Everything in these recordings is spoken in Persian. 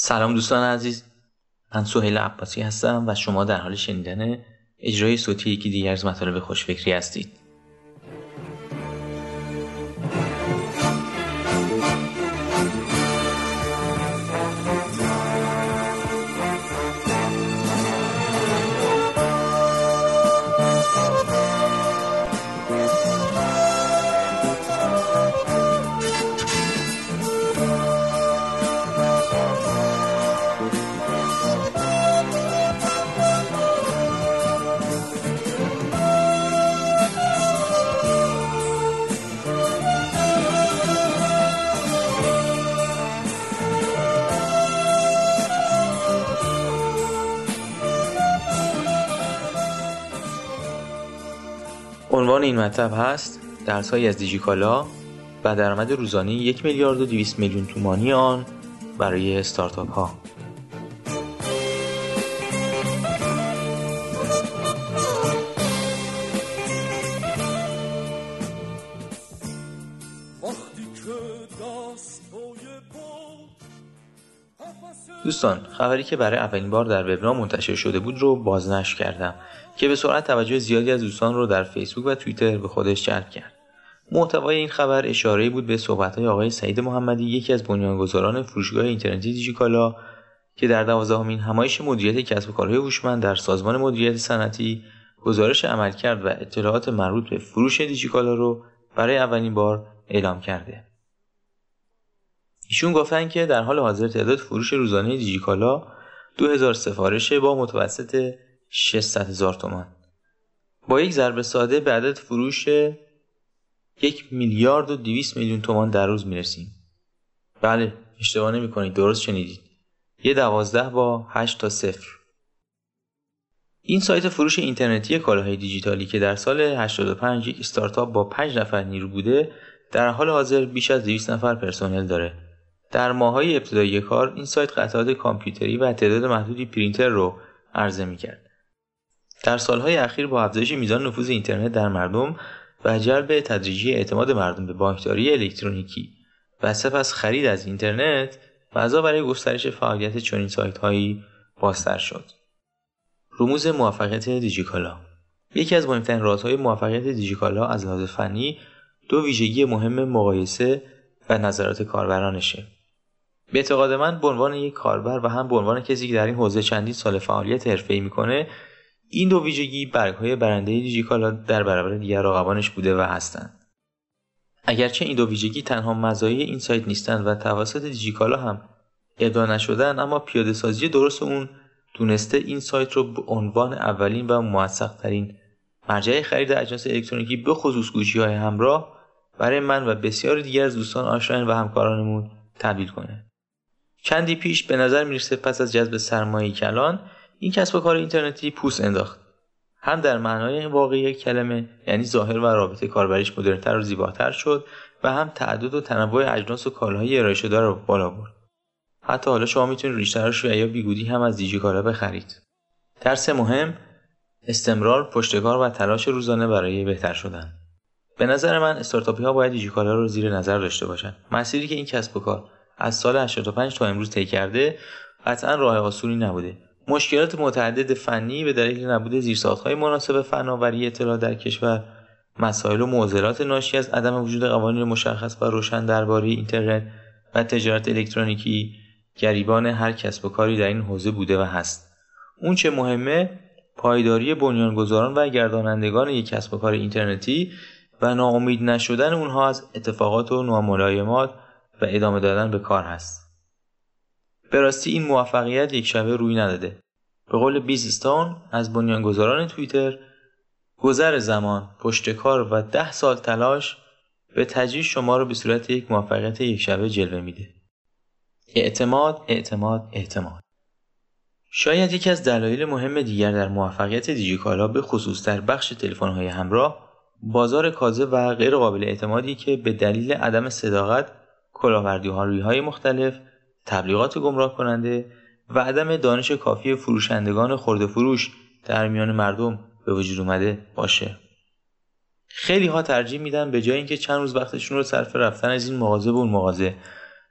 سلام دوستان عزیز. من سهیل عباسی هستم و شما در حال شنیدن اجرای صوتی یکی دیگر از مطالب خوشفکری هستید. عنوان این مطلب هست درسهایی از دیجیکالا و درآمد روزانه یک میلیارد و 200 میلیون تومانی آن برای استارتاپ ها. دوستان خبری که برای اولین بار در وبنا منتشر شده بود رو بازنشر کردم که به سرعت توجه زیادی از دوستان رو در فیسبوک و توییتر به خودش جلب کرد محتوای این خبر اشاره بود به صحبت‌های آقای سعید محمدی یکی از بنیانگذاران فروشگاه اینترنتی دیجیکالا که در دوازدهمین همایش مدیریت کسب و کارهای هوشمند در سازمان مدیریت صنعتی گزارش عملکرد و اطلاعات مربوط به فروش دیجیکالا رو برای اولین بار اعلام کرده. ایشون گفتن که در حال حاضر تعداد فروش روزانه دیجیکالا 2000 سفارشه با متوسط 600 هزار تومان. با یک ضرب ساده به عدد فروش یک میلیارد و 200 میلیون تومان در روز می‌رسیم. بله اشتباه نمی کنید درست شنیدید. یه دوازده با 8 تا صفر. این سایت فروش اینترنتی کالاهای دیجیتالی که در سال 85 یک استارتاپ با 5 نفر نیرو بوده در حال حاضر بیش از 200 نفر پرسنل داره. در ماهای ابتدایی کار این سایت قطعات کامپیوتری و تعداد محدودی پرینتر رو عرضه می‌کرد. در سالهای اخیر با افزایش میزان نفوذ اینترنت در مردم و جلب تدریجی اعتماد مردم به بانکداری الکترونیکی و سپس خرید از اینترنت فضا برای گسترش فعالیت چنین سایت هایی بازتر شد. رموز موفقیت دیجیکالا. یکی از مهمترین رازهای موفقیت دیجیکالا از لحاظ فنی دو ویژگی مهم مقایسه و نظرات کاربرانشه. به اعتقاد من به عنوان یک کاربر و هم به عنوان کسی که در این حوزه چندین سال فعالیت حرفه‌ای می‌کنه این دو ویژگی برگهای برنده دیجیکالا در برابر دیگر رقبانش بوده و هستند. اگرچه این دو ویژگی تنها مزایای این سایت نیستند و توسط دیجیکالا هم ابدا نشدن اما پیاده سازی درست اون تونسته این سایت رو به عنوان اولین و موثق ترین مرجع خرید اجناس الکترونیکی به خصوص گوشی های همراه برای من و بسیاری دیگر از دوستان آشنایان و همکارانمون تبدیل کنه. چندی پیش به نظر می‌رسه پس از جذب سرمایه کلان این کسب و کار اینترنتی پوست انداخت. هم در معنای واقعی کلمه یعنی ظاهر و رابطه کاربریش مدرنتر و زیباتر شد و هم تعدد و تنوع اجناس و کالاهای ارائه شده رو بالا برد. حتی حالا شما می‌تونید ریشتراش یا بیگودی هم از دیجیکالا بخرید. درس مهم استمرار پشتکار و تلاش روزانه برای بهتر شدن. به نظر من استارتاپی ها باید دیجیکالا رو زیر نظر داشته باشن. مسیری که این کسب و کار از سال 85 تا امروز طی کرده قطعا راه آسونی نبوده. مشکلات متعدد فنی به دلیل نبود زیرساختهای مناسب فناوری اطلاع در کشور مسائل و معضلات ناشی از عدم وجود قوانین مشخص و روشن درباره اینترنت و تجارت الکترونیکی گریبان هر کسب و کاری در این حوزه بوده و هست. اون چه مهمه پایداری بنیانگذاران و گردانندگان یک کسب و کار اینترنتی و ناامید نشدن اونها از اتفاقات و ناملایمات و ادامه دادن به کار هست. به راستی این موفقیت یک شبه روی نداده. به قول بیزستان از بنیانگذاران توییتر گذر زمان پشتکار و ده سال تلاش به تجریش شما رو به صورت یک موفقیت یک شبه جلوه میده. اعتماد اعتماد اعتماد. شاید یکی از دلایل مهم دیگر در موفقیت دیجیکالا به خصوص در بخش تلفن‌های همراه بازار کازه و غیر قابل اعتمادی که به دلیل عدم صداقت کلاهبردی های مختلف تبلیغات گمراه کننده و عدم دانش کافی فروشندگان خورده فروش در میان مردم به وجود اومده باشه. خیلی ها ترجیح میدن به جای اینکه چند روز وقتشون رو صرف رفتن از این مغازه به اون مغازه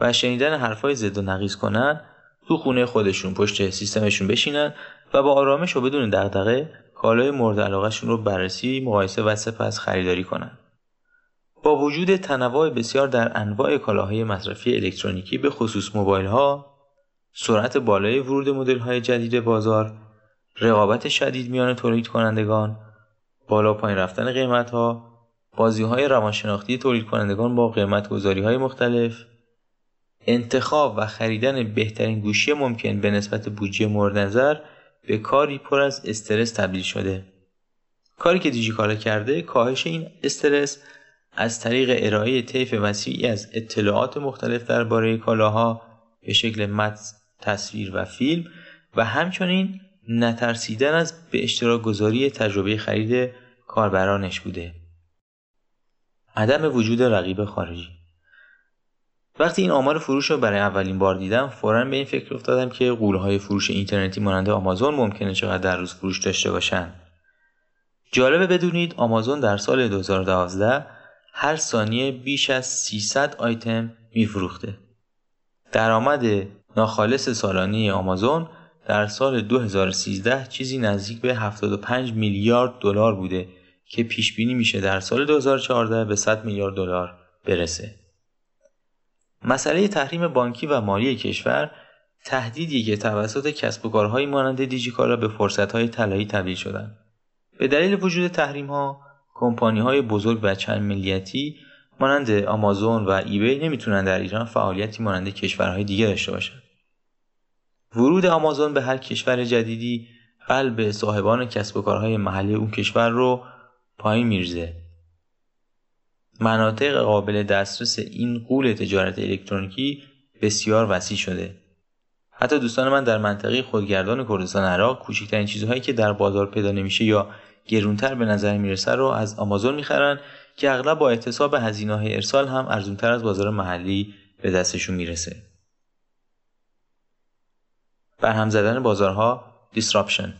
و شنیدن حرفای زد و نقیز کنن تو خونه خودشون پشت سیستمشون بشینن و با آرامش و بدون دغدغه کالای مورد علاقهشون رو بررسی مقایسه و سپس خریداری کنن. با وجود تنوع بسیار در انواع کالاهای مصرفی الکترونیکی به خصوص موبایل ها سرعت بالای ورود مدل های جدید بازار رقابت شدید میان تولید کنندگان بالا پایین رفتن قیمت ها بازی های روانشناختی تولید کنندگان با قیمت گذاری های مختلف انتخاب و خریدن بهترین گوشی ممکن به نسبت بودجه مورد نظر به کاری پر از استرس تبدیل شده. کاری که دیجیکالا کرده کاهش این استرس از طریق ارائه طیف وسیعی از اطلاعات مختلف درباره کالاها به شکل متن تصویر و فیلم و همچنین نترسیدن از به اشتراک گذاری تجربه خرید کاربرانش بوده. عدم وجود رقیب خارجی. وقتی این آمار فروش رو برای اولین بار دیدم فورا به این فکر افتادم که قولهای فروش اینترنتی مانند آمازون ممکنه چقدر در روز فروش داشته باشن. جالبه بدونید آمازون در سال 2012 هر ثانیه بیش از 300 آیتم میفروخته درآمد ناخالص سالانه آمازون در سال 2013 چیزی نزدیک به 75 میلیارد دلار بوده که پیش بینی میشه در سال 2014 به 100 میلیارد دلار برسه. مسئله تحریم بانکی و مالی کشور تهدیدی که توسط کسب و کارهای مانند دیجیکالا به فرصتهای طلایی تبدیل شدن. به دلیل وجود تحریم ها کمپانی های بزرگ و چند ملیتی مانند آمازون و ایبی نمی‌تونن در ایران فعالیتی مانند کشورهای دیگه داشته باشند. ورود آمازون به هر کشور جدیدی قلب صاحبان کسب و کارهای محلی اون کشور رو پایین میرزه. مناطق قابل دسترس این قول تجارت الکترونیکی بسیار وسیع شده. حتی دوستان من در منطقه خودگردان کردستان عراق کوچکترین چیزهایی که در بازار پیدا نمیشه یا گرونتر به نظر می‌رسه رو از آمازون می‌خرن که اغلب با احتساب هزینه های ارسال هم ارزونتر از بازار محلی به دستشون می‌رسه. برهم زدن بازارها دیسراپشن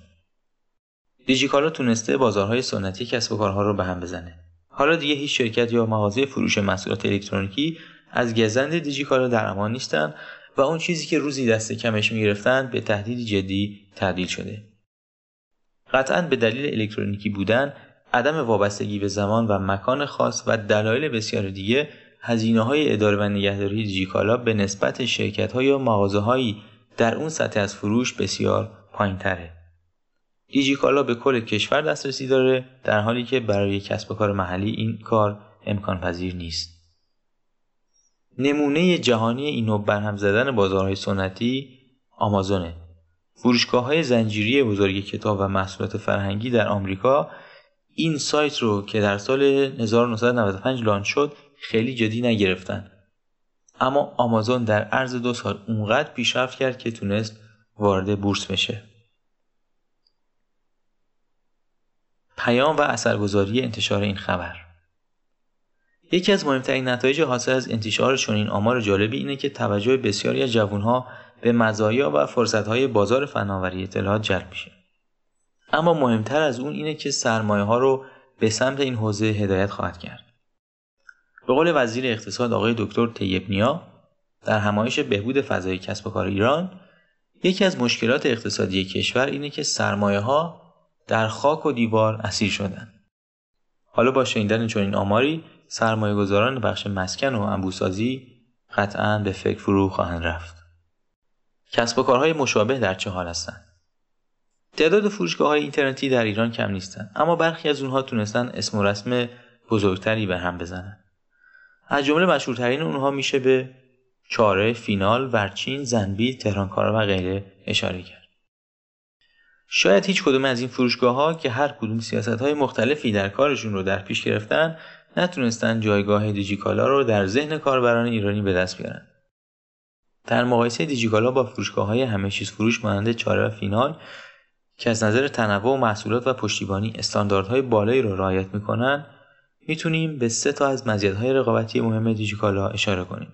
دیجیکالا تونسته بازارهای سنتی کسب و کارها رو به هم بزنه. حالا دیگه هیچ شرکت یا مغازه فروش محصولات الکترونیکی از گزند دیجیکالا در امان نیستن و اون چیزی که روزی دست کمش می‌گرفتن به تهدیدی جدی تبدیل شده. قطعا به دلیل الکترونیکی بودن عدم وابستگی به زمان و مکان خاص و دلایل بسیار دیگه هزینه های اداره و نگهداری دیجیکالا به نسبت شرکت ها یا مغازه هایی در اون سطح از فروش بسیار پایین تره. دیجیکالا به کل کشور دسترسی داره در حالی که برای کسب و کار محلی این کار امکان پذیر نیست. نمونه جهانی اینو برهم زدن بازارهای سنتی آمازونه فروشگاه های زنجیری بزرگ کتاب و محصولات فرهنگی در آمریکا این سایت رو که در سال 1995 لانچ شد خیلی جدی نگرفتن. اما آمازون در عرض دو سال اونقدر پیشرفت کرد که تونست وارد بورس بشه. پیام و اثرگذاری انتشار این خبر. یکی از مهمترین نتایج حاصل از انتشار چنین آمار جالبی اینه که توجه بسیاری از جوانها به مزایا و فرصتهای بازار فناوری اطلاعات جلب میشه. اما مهمتر از اون اینه که سرمایه ها رو به سمت این حوزه هدایت خواهد کرد. به قول وزیر اقتصاد آقای دکتر طیب نیا در همایش بهبود فضای کسب و کار ایران یکی از مشکلات اقتصادی کشور اینه که سرمایه ها در خاک و دیوار اسیر شدن. حالا با شنیدن چنین آماری سرمایه گذاران بخش مسکن و انبوسازی قطعا به فکر فرو خواهند رفت. کسب و کارهای مشابه در چه حال هستند تعداد فروشگاه های اینترنتی در ایران کم نیستند اما برخی از اونها تونستن اسم و رسم بزرگتری به هم بزنن از جمله مشهورترین اونها میشه به چاره، فینال، ورچین، زنبیل، تهرانکارا و غیره اشاره کرد. شاید هیچ کدوم از این فروشگاه ها که هر کدوم سیاست های مختلفی در کارشون رو در پیش گرفتن نتونستن جایگاه دیجیکالا رو در ذهن کاربران ایرانی به دست بیارن. در مقایسه دیجیکالا با فروشگاه های همه چیز فروش مانند چاره و فینال که از نظر تنوع و محصولات و پشتیبانی استانداردهای بالایی را رعایت می‌کنن می‌تونیم به سه تا از مزیت‌های رقابتی مهم دیجیکالا اشاره کنیم.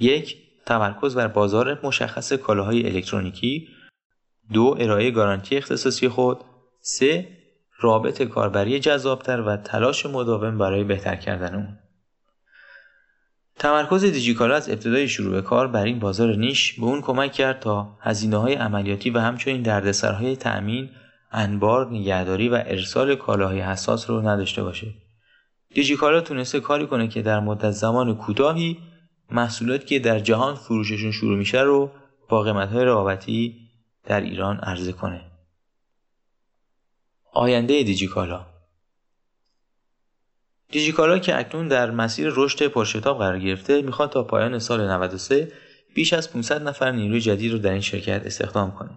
یک، تمرکز بر بازار مشخص کالاهای الکترونیکی. دو ارائه گارانتی اختصاصی خود. سه رابط کاربری جذابتر و تلاش مداوم برای بهتر کردن اون. تمرکز دیجیکالا از ابتدای شروع به کار بر این بازار نیش به اون کمک کرد تا هزینه های عملیاتی و همچنین دردسرهای تأمین، انبار، نگهداری و ارسال کالاهای حساس رو نداشته باشه. دیجیکالا تونسته کاری کنه که در مدت زمان کوتاهی محصولاتی که در جهان فروششون شروع میشه رو با قیمتهای رقابتی در ایران عرضه کنه. آینده دیجیکالا دیجیکالا که اکنون در مسیر رشد پرشتاب قرار گرفته می‌خواد تا پایان سال 93 بیش از 500 نفر نیروی جدید رو در این شرکت استخدام کنه.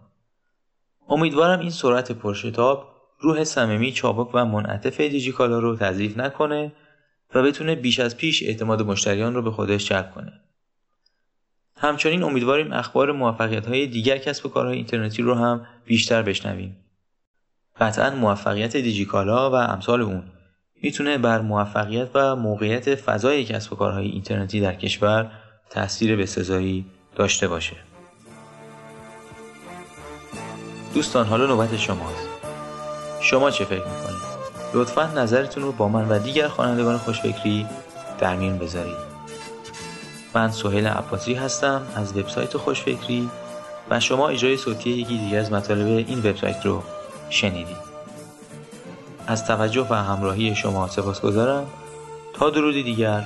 امیدوارم این سرعت پرشتاب روح صمیمی چابک و منعطف دیجیکالا رو تضعیف نکنه و بتونه بیش از پیش اعتماد مشتریان رو به خودش جلب کنه. همچنین امیدواریم اخبار موفقیت های دیگر کسب و کارهای اینترنتی رو هم بیشتر بشنویم. قطعا موفقیت دیجیکالا و امثال اون می‌تونه بر موفقیت و موقعیت فضای کسب و کارهای اینترنتی در کشور تاثیر بسزایی داشته باشه. دوستان حالا نوبت شماست. شما چه فکر می‌کنید؟ لطفا نظرتون رو با من و دیگر خوانندگان خوشفکری در میون بذارید. من سهیل عباسی هستم از وبسایت خوشفکری و شما اجرای صوتی یکی دیگر از مطالب این وبسایت رو شنیدید. از توجه و همراهی شما سپاسگزارم. تا درودی دیگر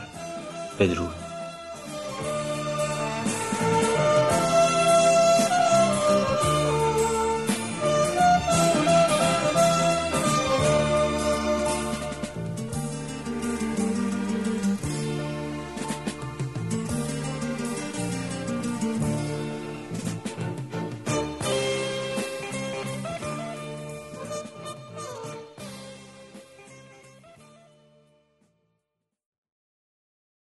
بدرود.